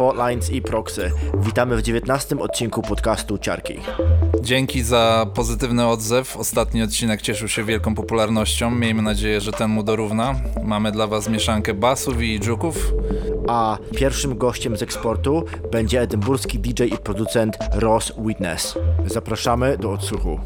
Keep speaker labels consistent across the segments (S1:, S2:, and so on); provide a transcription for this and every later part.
S1: Cześć, tu Faultlines i Proxy. Witamy w 19 odcinku podcastu Ciarki.
S2: Dzięki za pozytywny odzew. Ostatni odcinek cieszył się wielką popularnością. Miejmy nadzieję, że ten mu dorówna. Mamy dla Was mieszankę basów i dżuków.
S1: A pierwszym gościem z eksportu będzie edynburski DJ i producent Ross Witness. Zapraszamy do odsłuchu.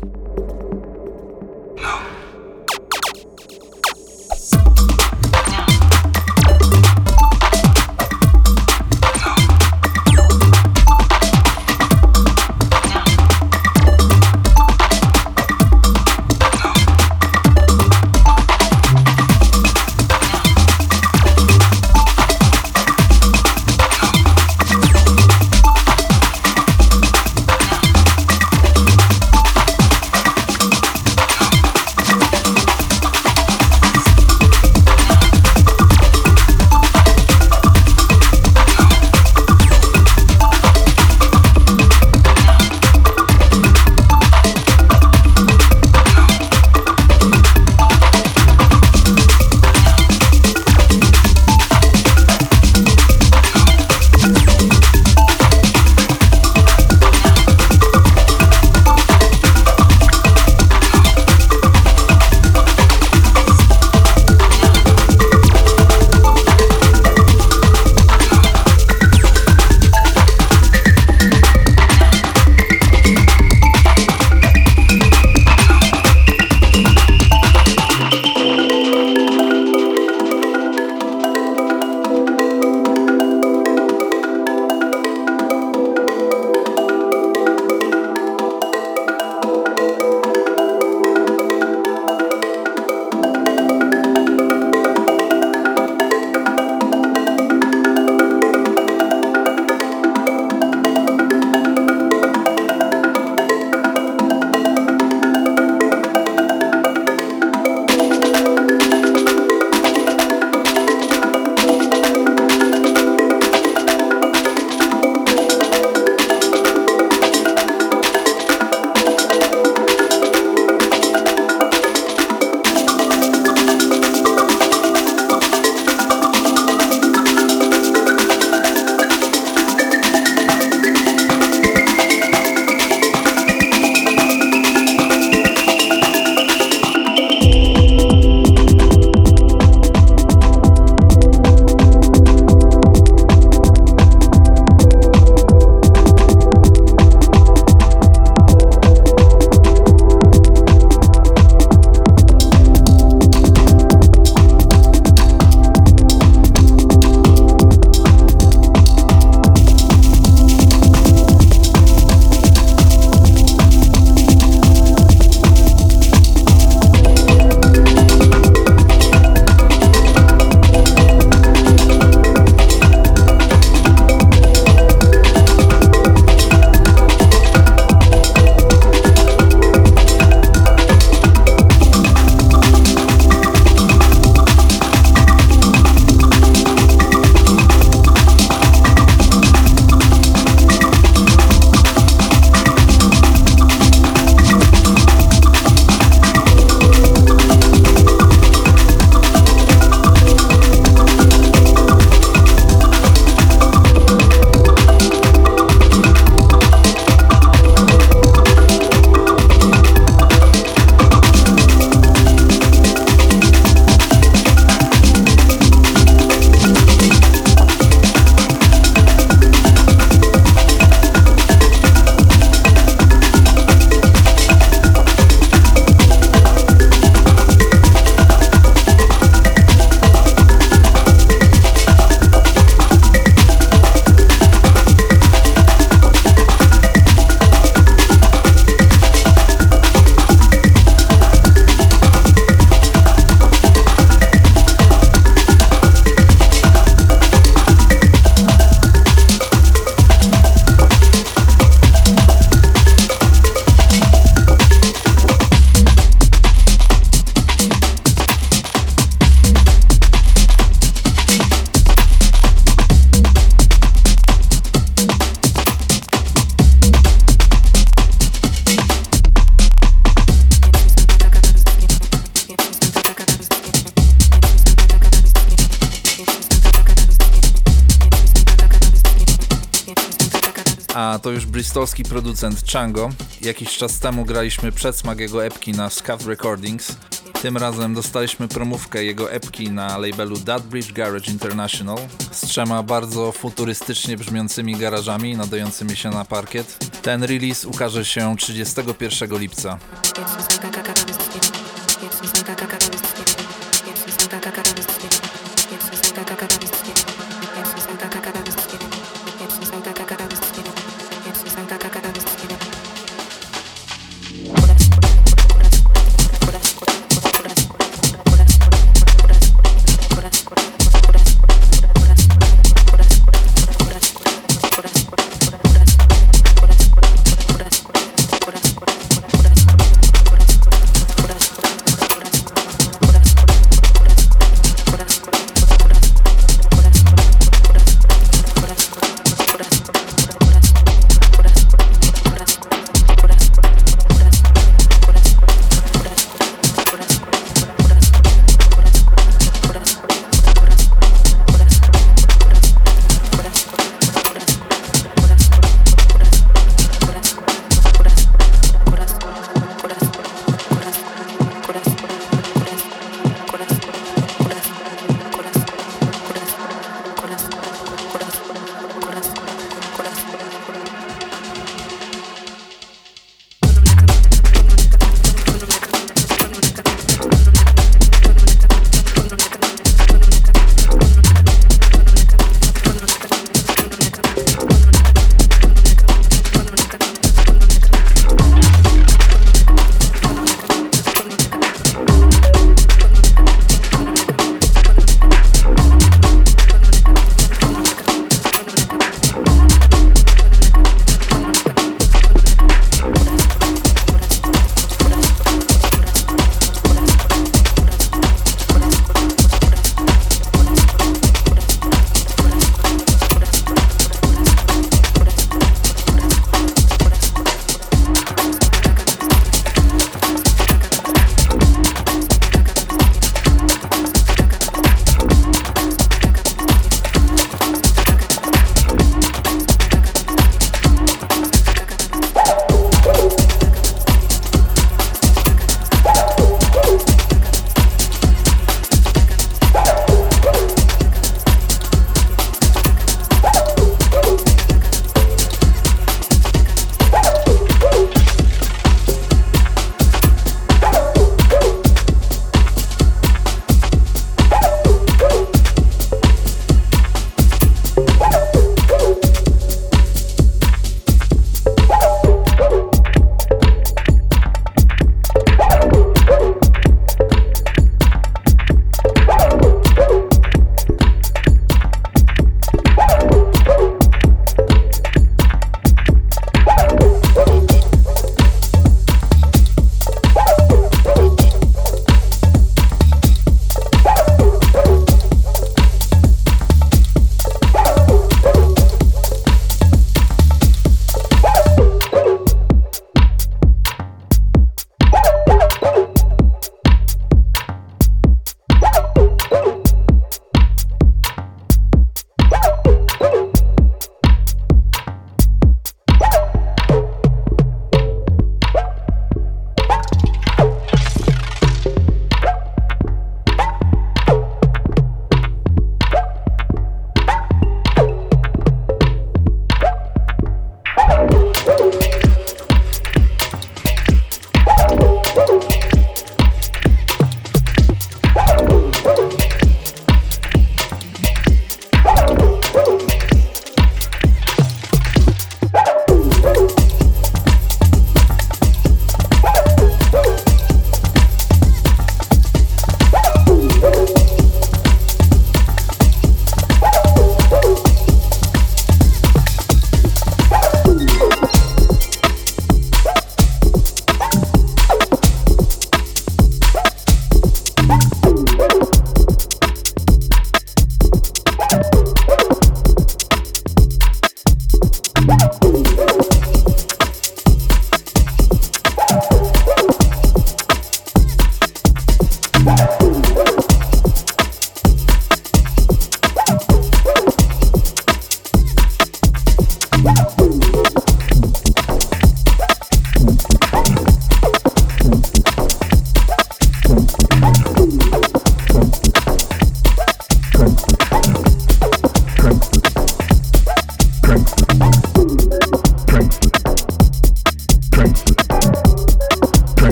S2: Bristolski producent Chango. Jakiś czas temu graliśmy przedsmak jego epki na Scuff Recordings. Tym razem dostaliśmy promówkę jego epki na labelu Bridge Garage International z trzema bardzo futurystycznie brzmiącymi garażami nadającymi się na parkiet. Ten release ukaże się 31 lipca.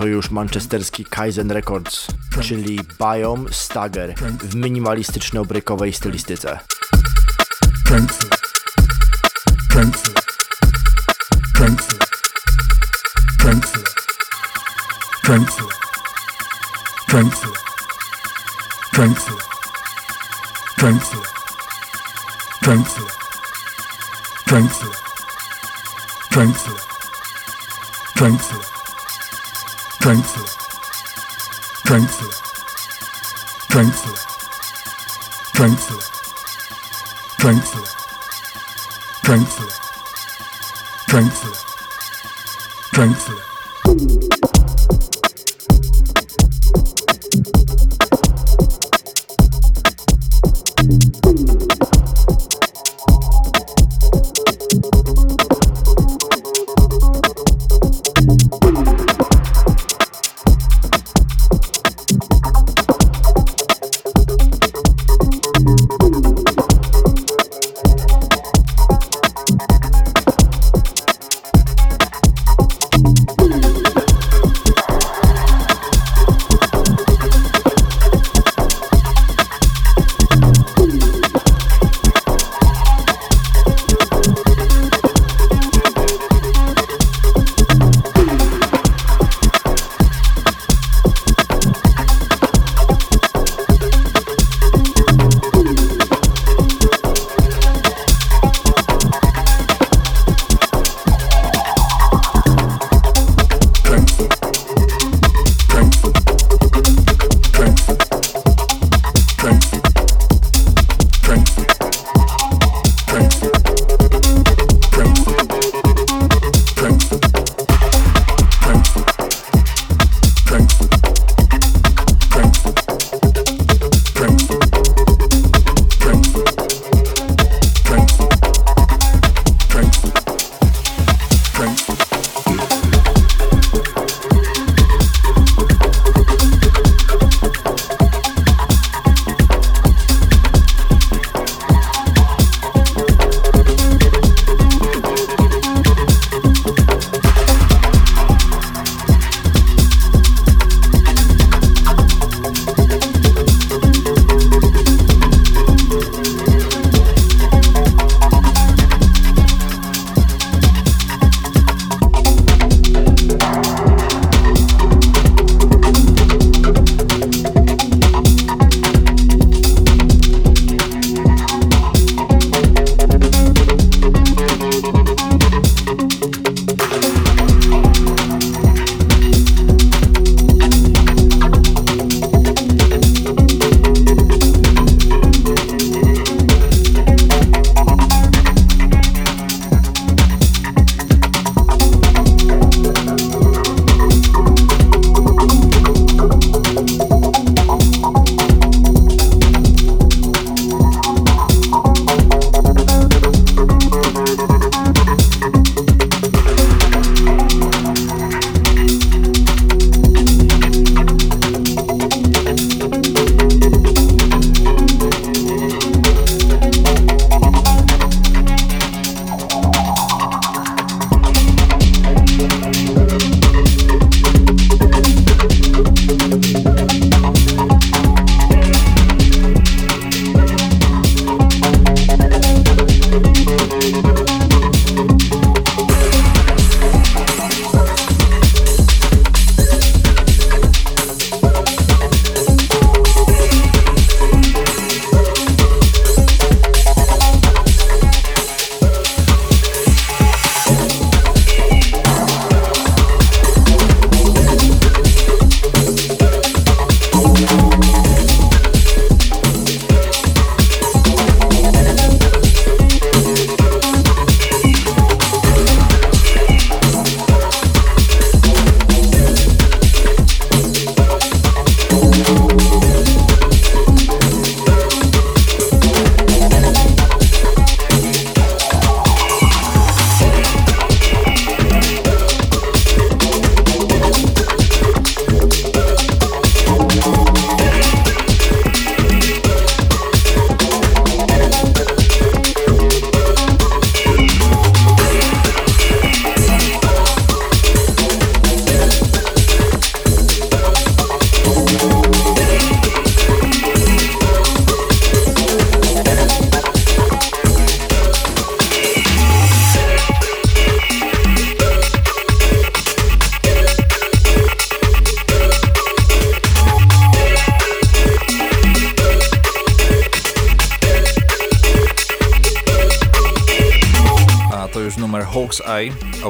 S1: To już manchesterski Kaizen Records, czyli Biome Stagger w minimalistyczno-breakowej stylistyce.
S3: Frankfurt, Frankfurt,
S2: strength.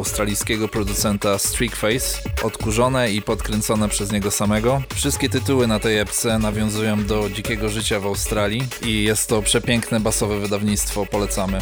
S2: Australijskiego producenta Streakface, odkurzone i podkręcone przez niego samego. Wszystkie tytuły na tej epce nawiązują do dzikiego życia w Australii i jest to przepiękne basowe wydawnictwo, polecamy.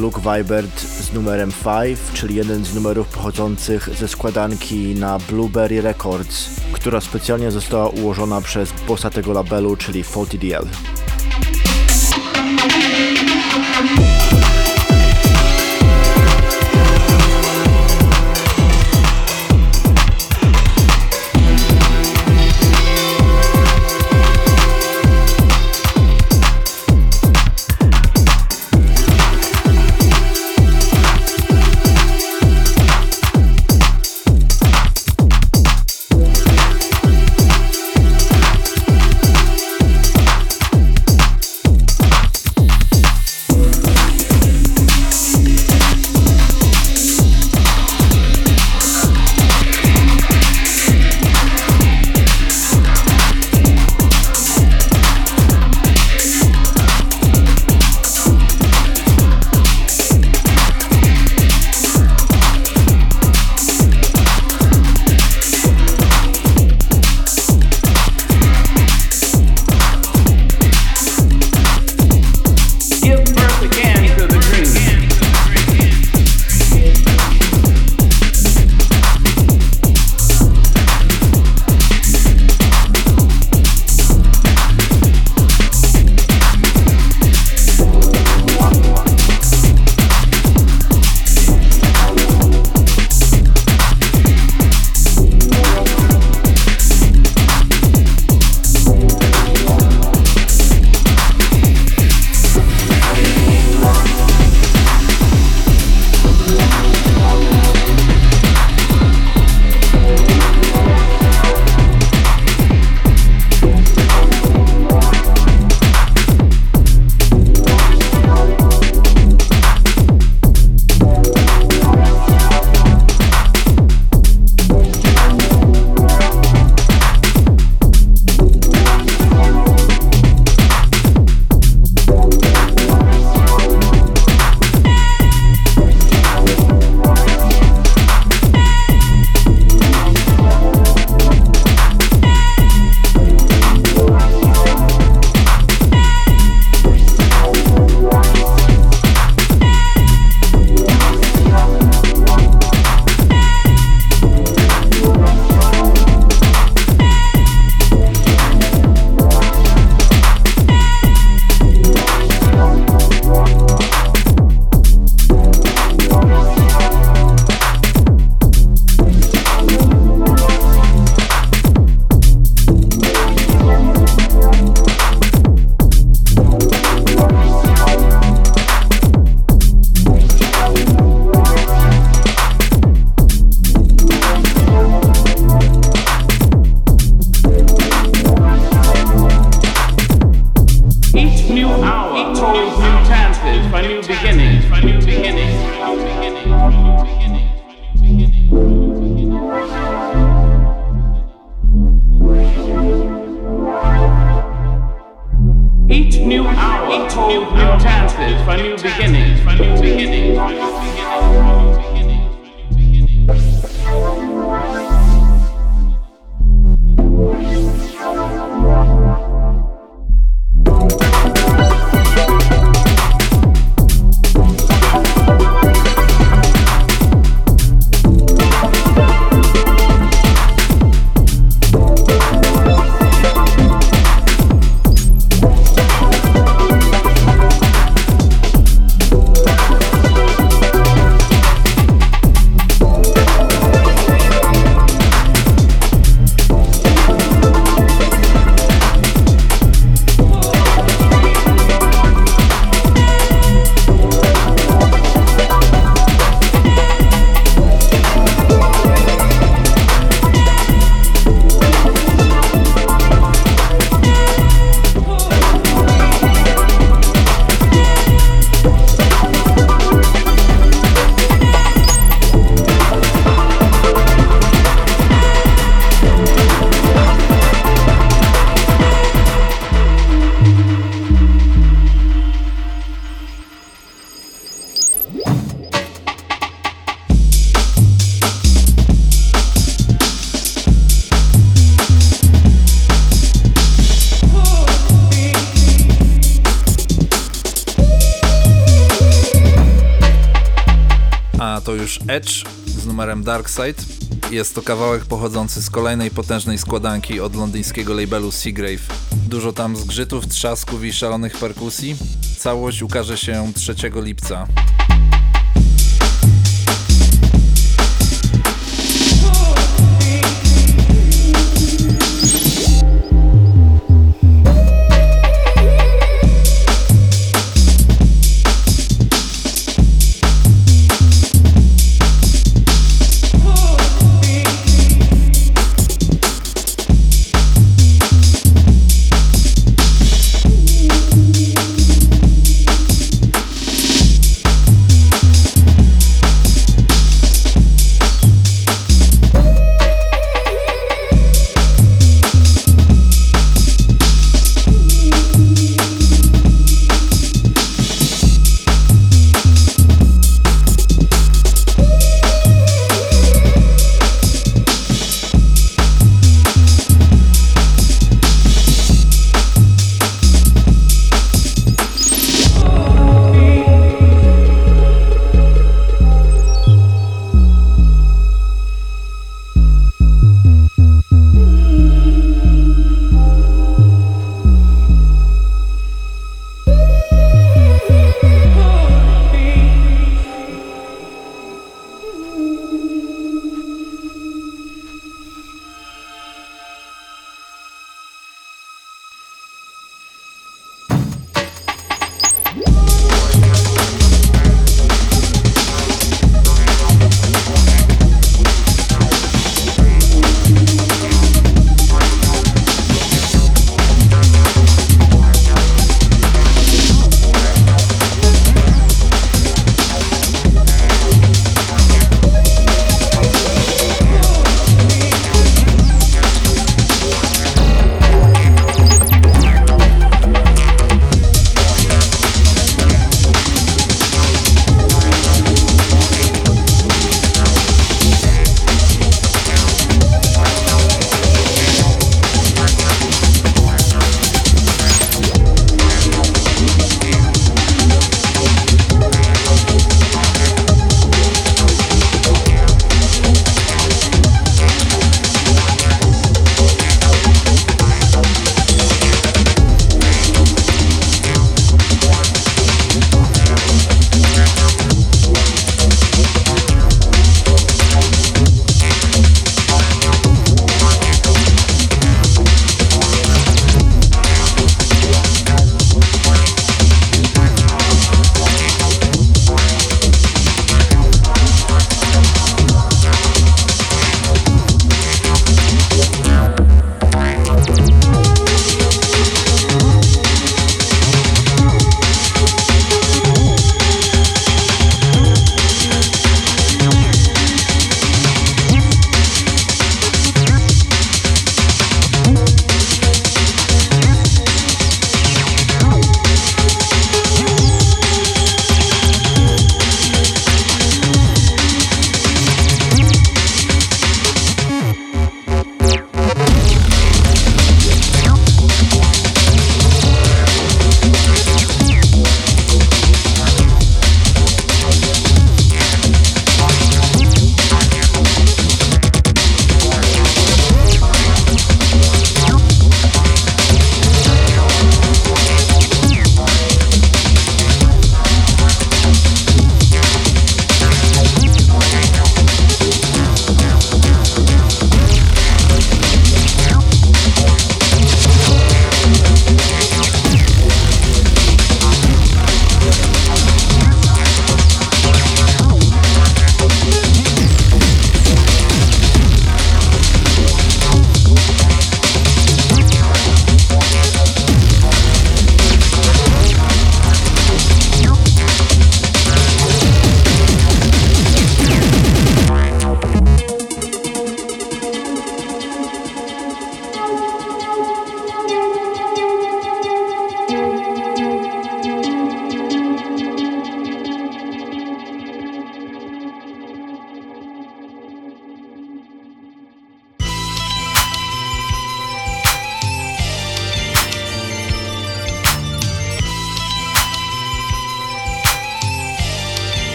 S1: Luke Vibert z numerem 5, czyli jeden z numerów pochodzących ze składanki na Blueberry Records, która specjalnie została ułożona przez bossa tego labelu, czyli 40DL.
S2: Już Edge z numerem Dark Side. Jest to kawałek pochodzący z kolejnej potężnej składanki od londyńskiego labelu Seagrave. Dużo tam zgrzytów, trzasków i szalonych perkusji. Całość ukaże się 3 lipca.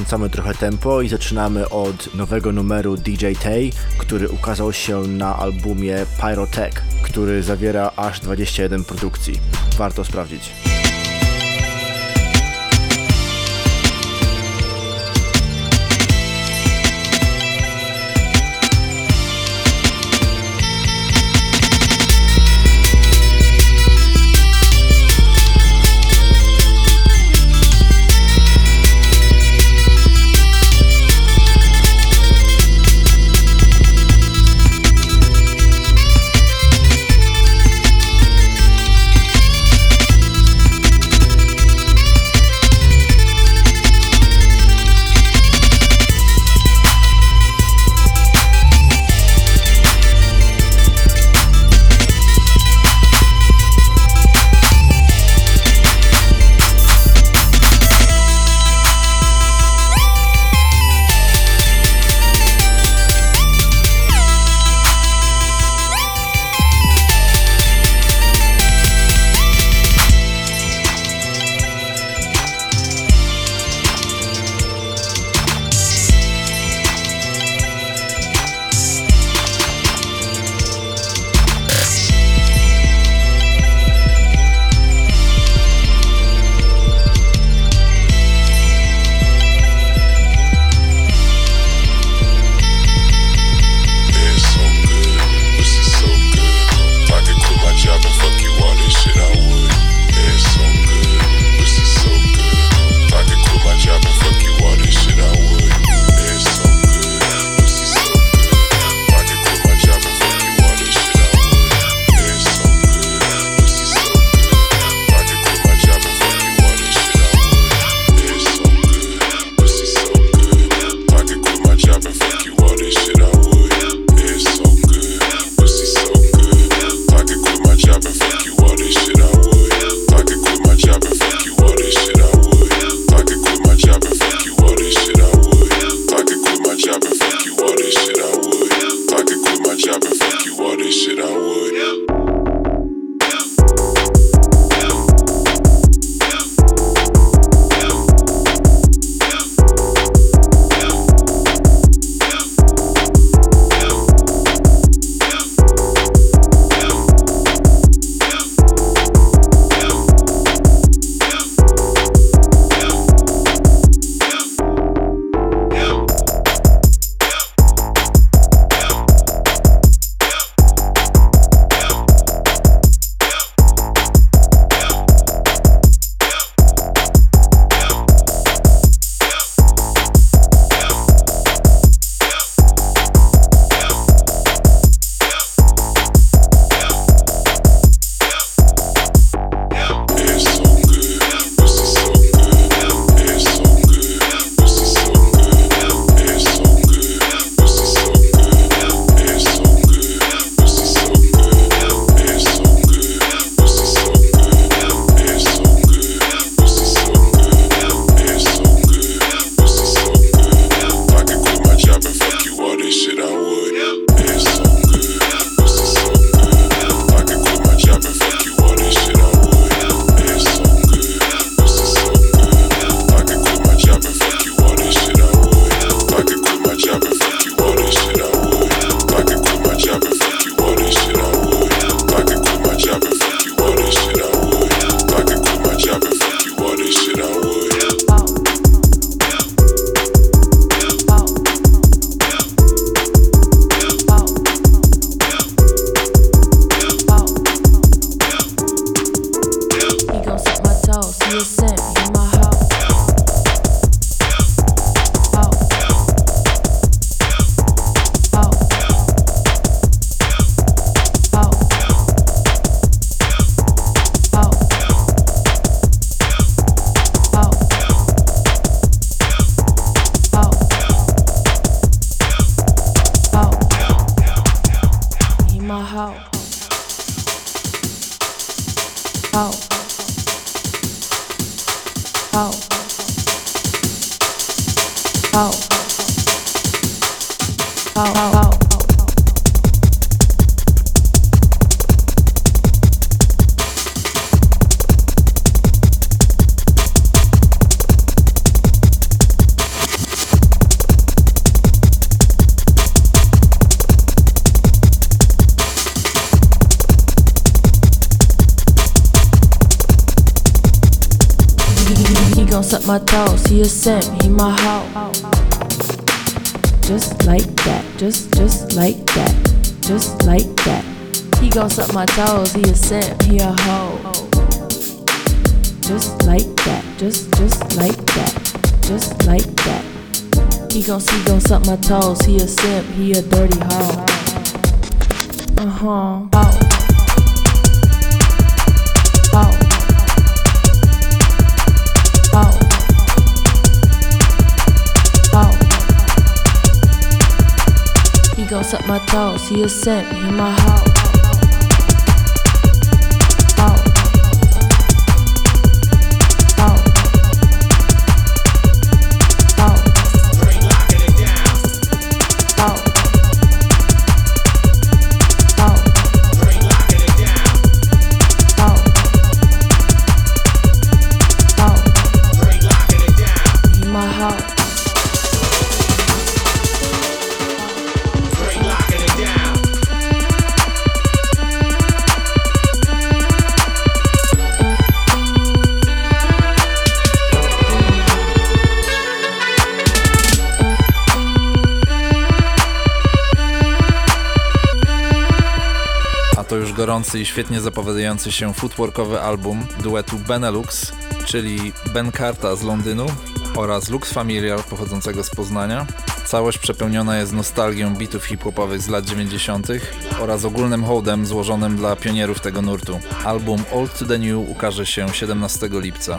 S4: Podkręcamy trochę tempo i zaczynamy od nowego numeru DJ Tay, który ukazał się na albumie Pyrotech, który zawiera aż 21 produkcji. Warto sprawdzić.
S5: Gon' suck my toes, he a simp, he a hoe. Just like that, just just like that, just like that. He gon' see, gon' suck my toes, he a simp, he a dirty hoe. Uh huh. Oh. Oh. Oh. Oh. He gon' suck my toes, he a simp, he my hoe.
S2: I świetnie zapowiadający się footworkowy album duetu Benelux, czyli Ben Carta z Londynu oraz Lux Familiar pochodzącego z Poznania. Całość przepełniona jest nostalgią bitów hip-hopowych z lat 90. oraz ogólnym hołdem złożonym dla pionierów tego nurtu. Album Old to the New ukaże się 17 lipca.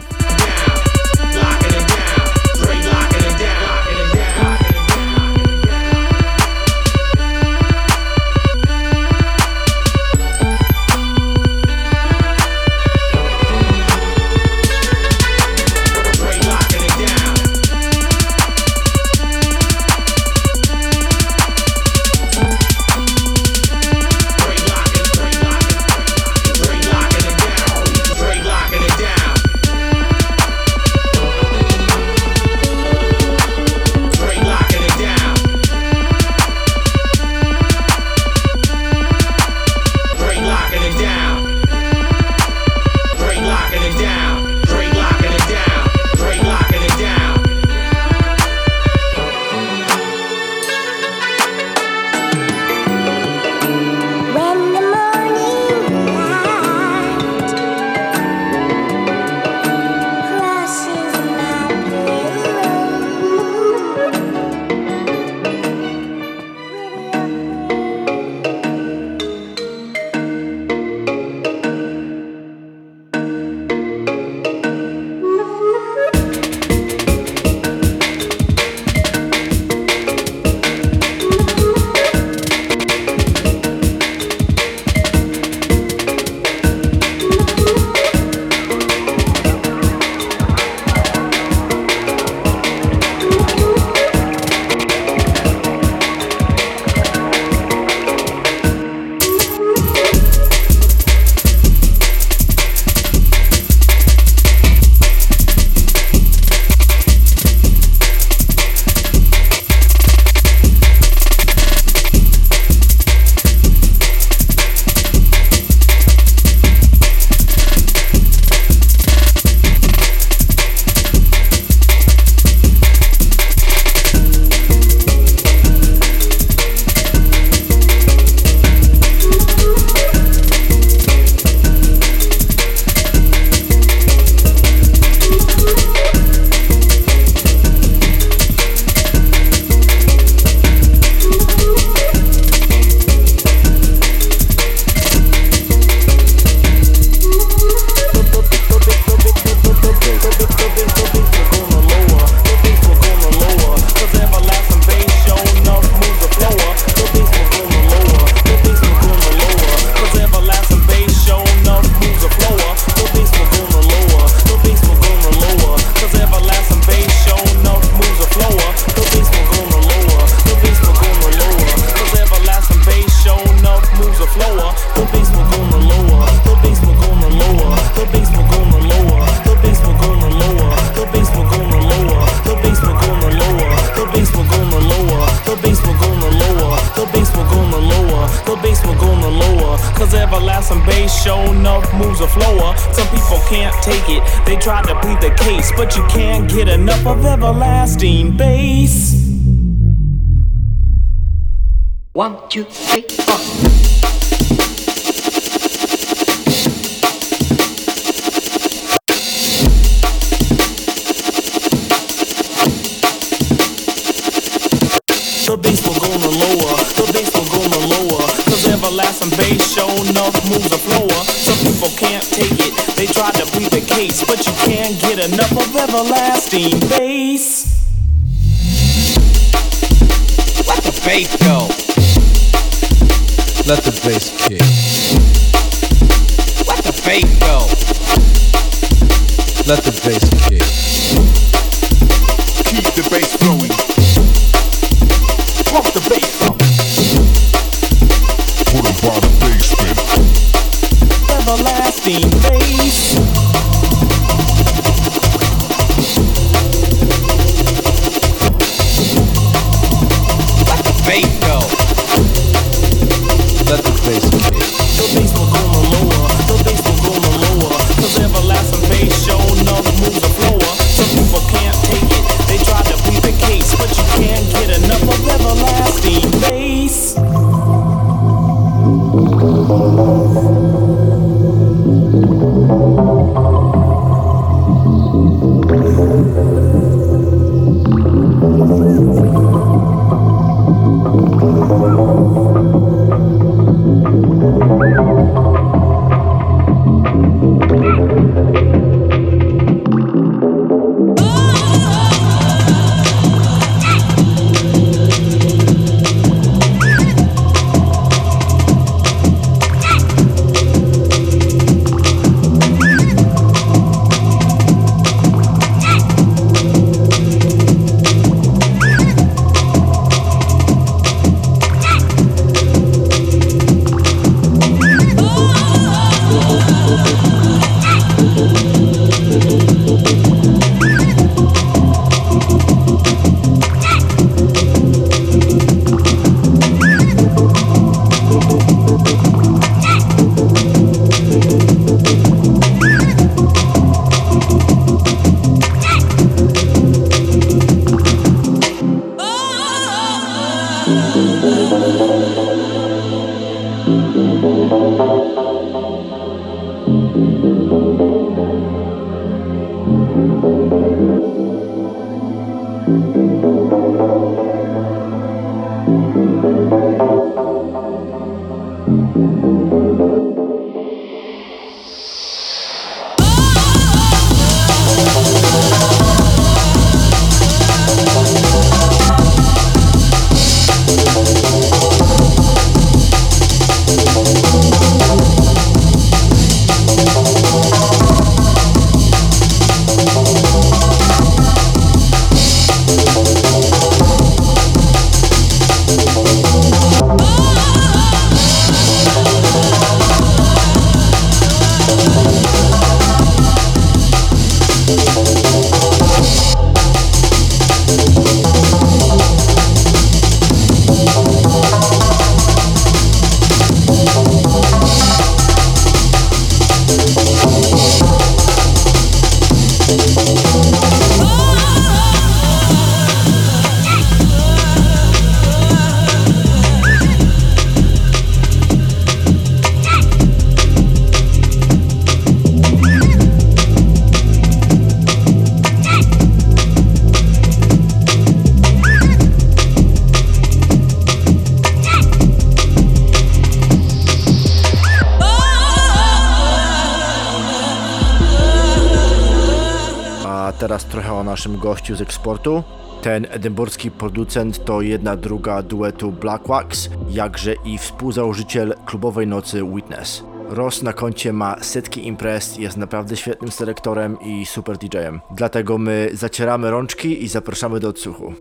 S1: teraz trochę o naszym gościu z eksportu. Ten edynburski producent to jedna druga duetu Black Wax, jakże i współzałożyciel klubowej nocy Witness. Ross na koncie ma setki imprez, jest naprawdę świetnym selektorem i super DJ-em. Dlatego my zacieramy rączki i zapraszamy do odsłuchu.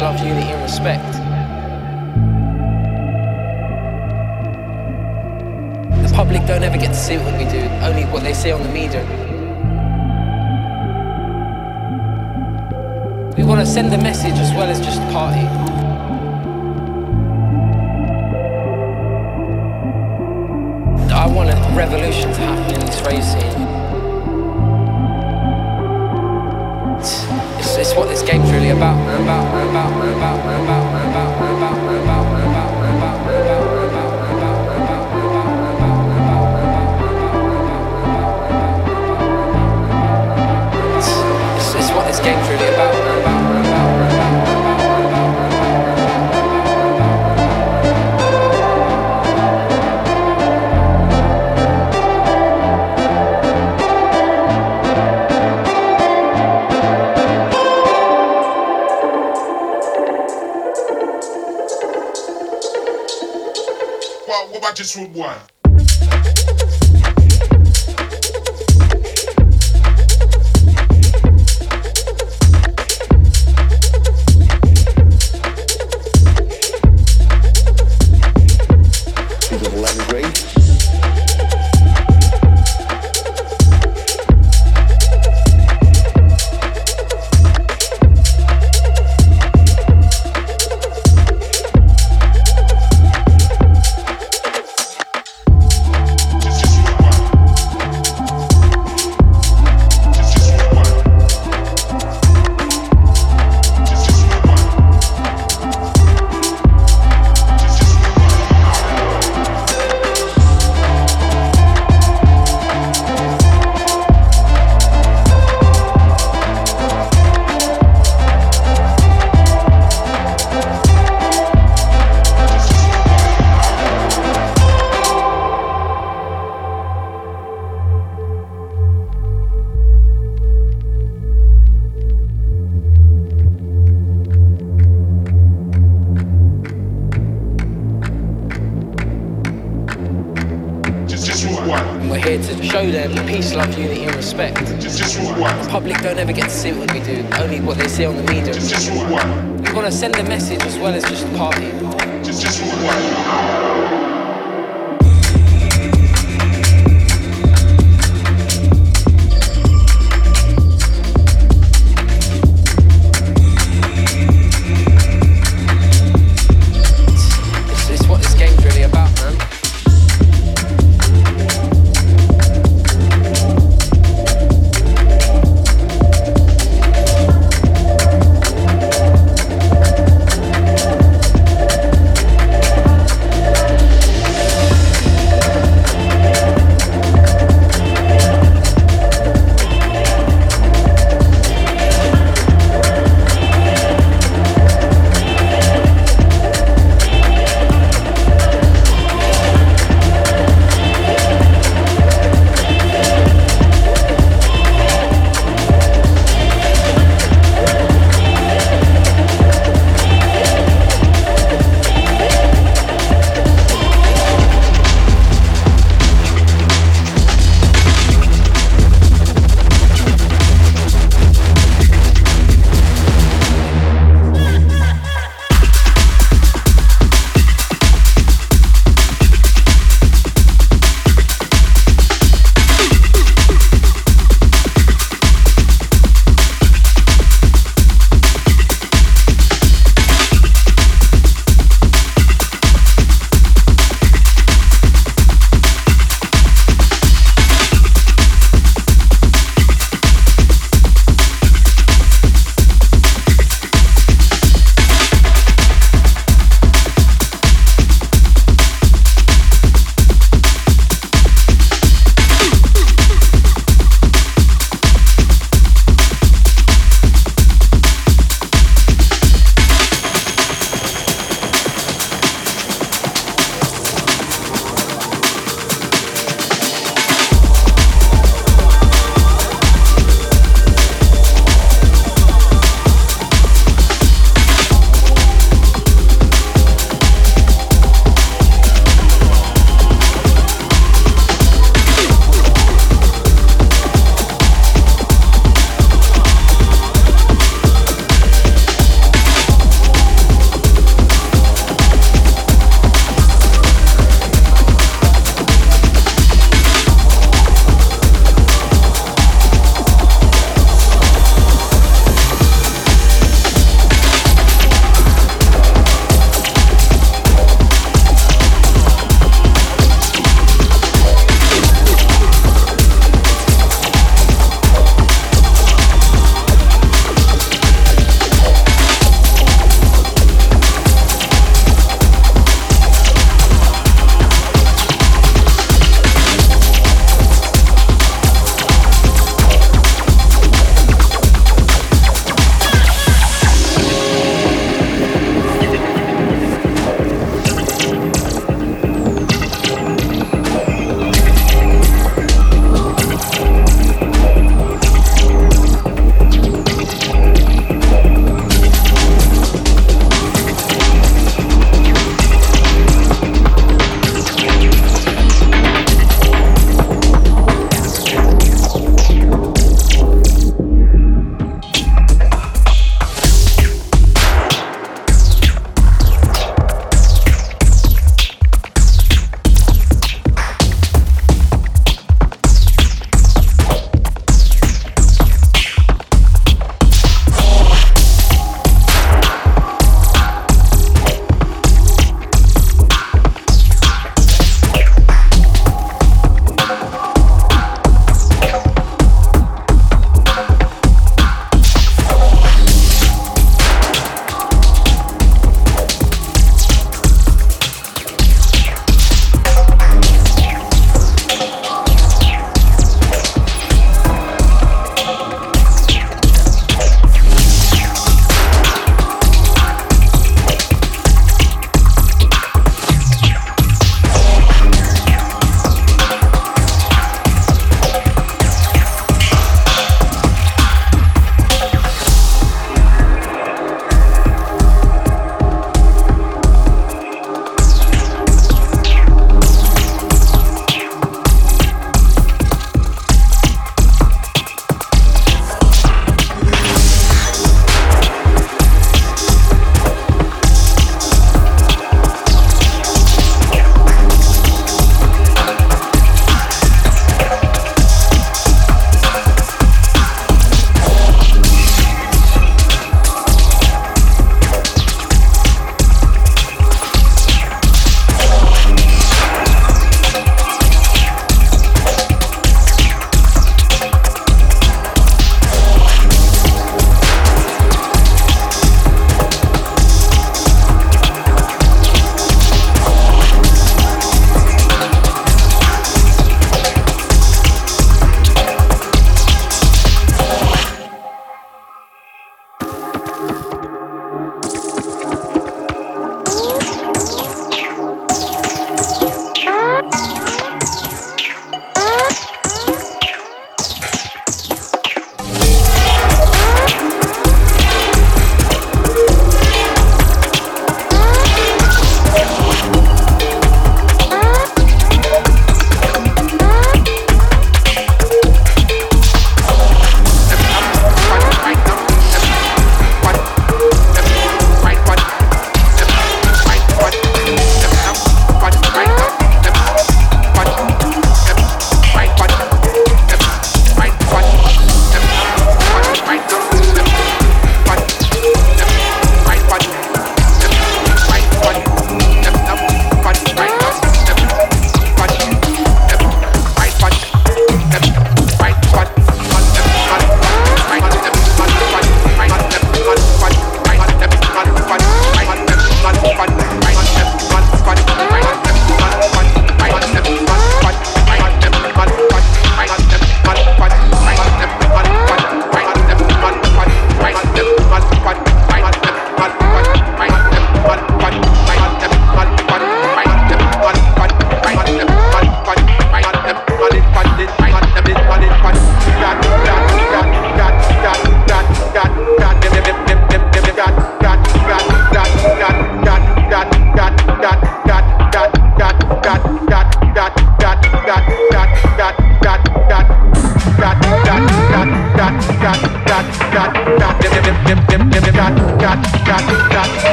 S6: love
S7: you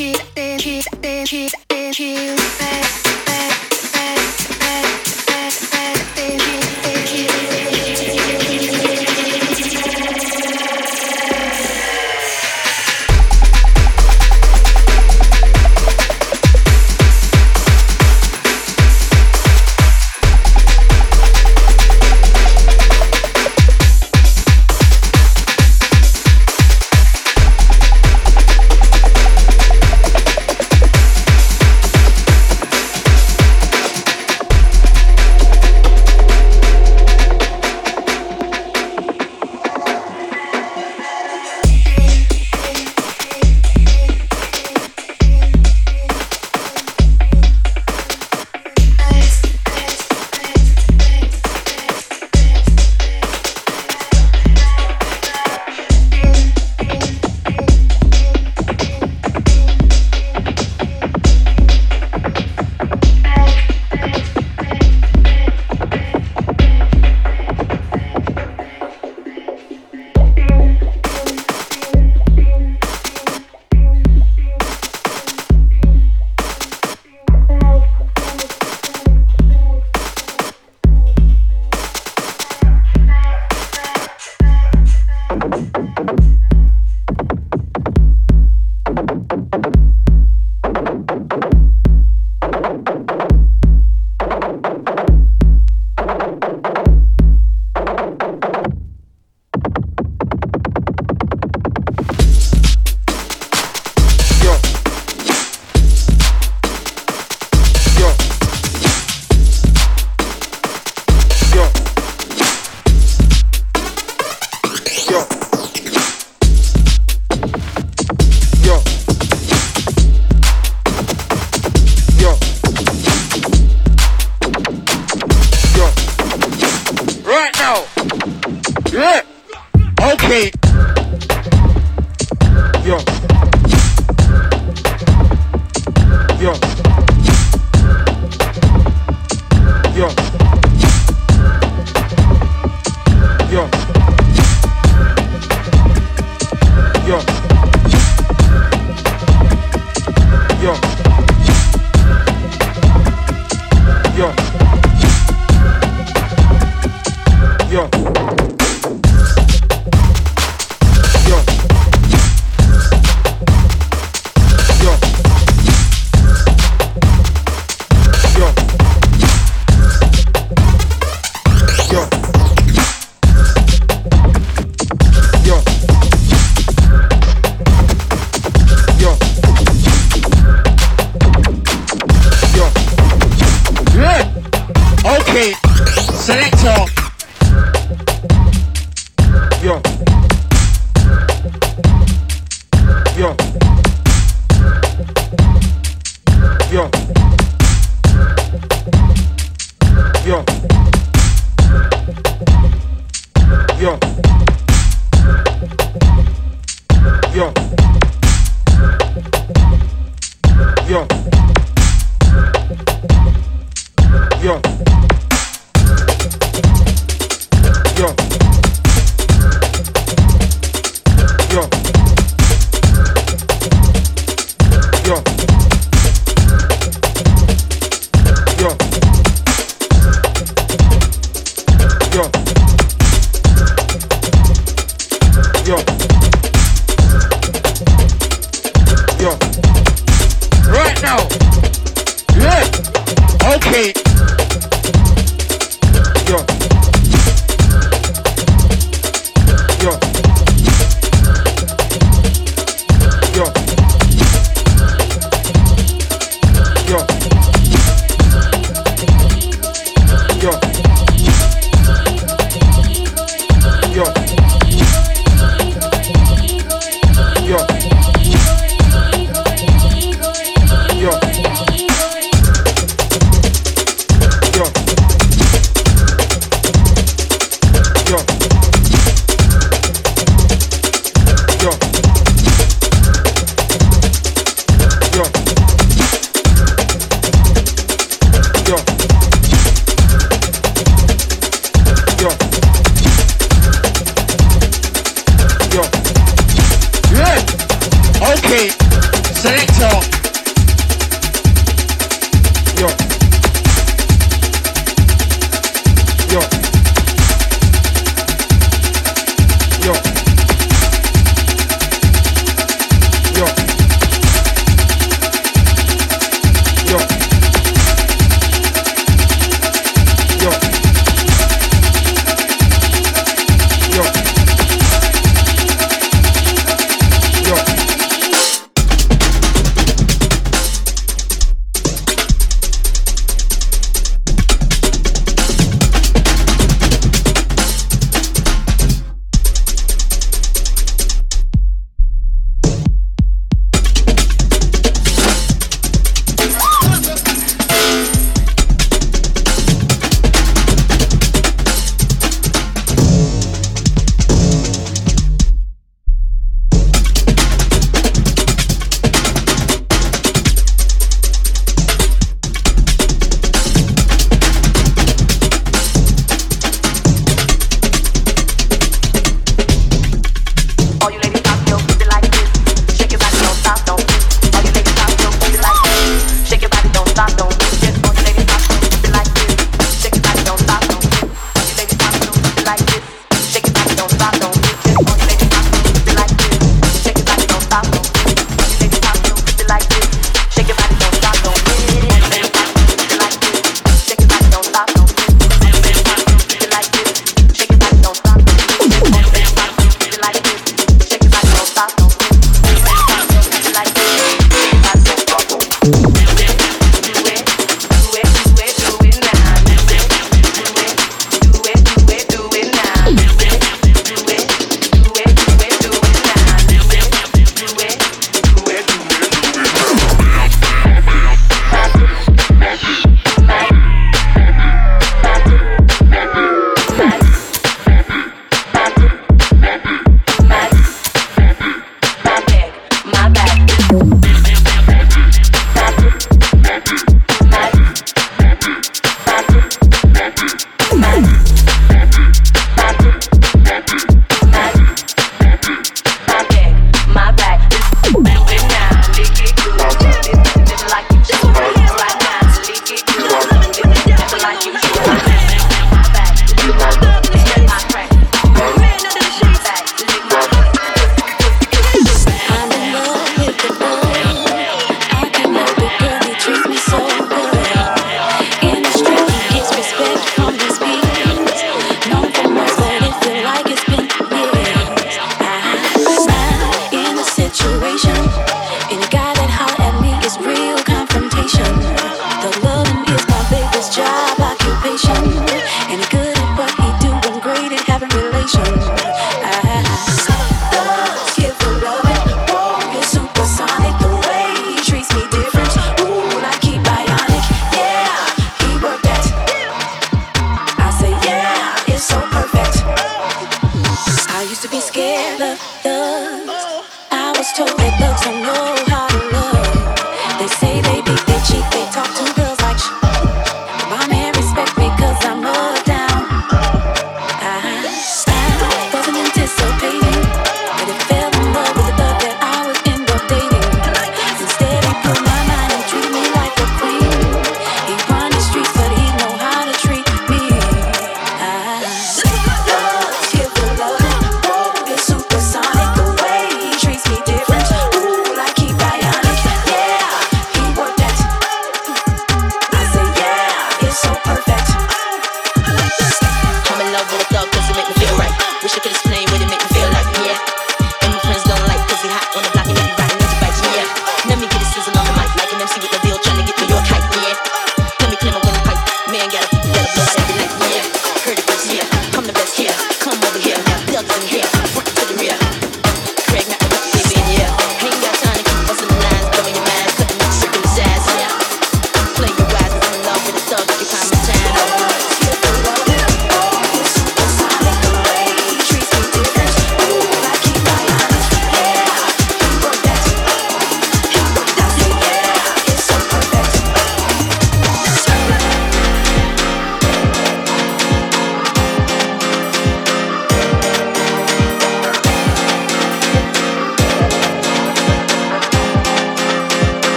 S8: cheese, cheese, cheese, cheese, cheese, cheese, cheese, cheese,
S7: yo.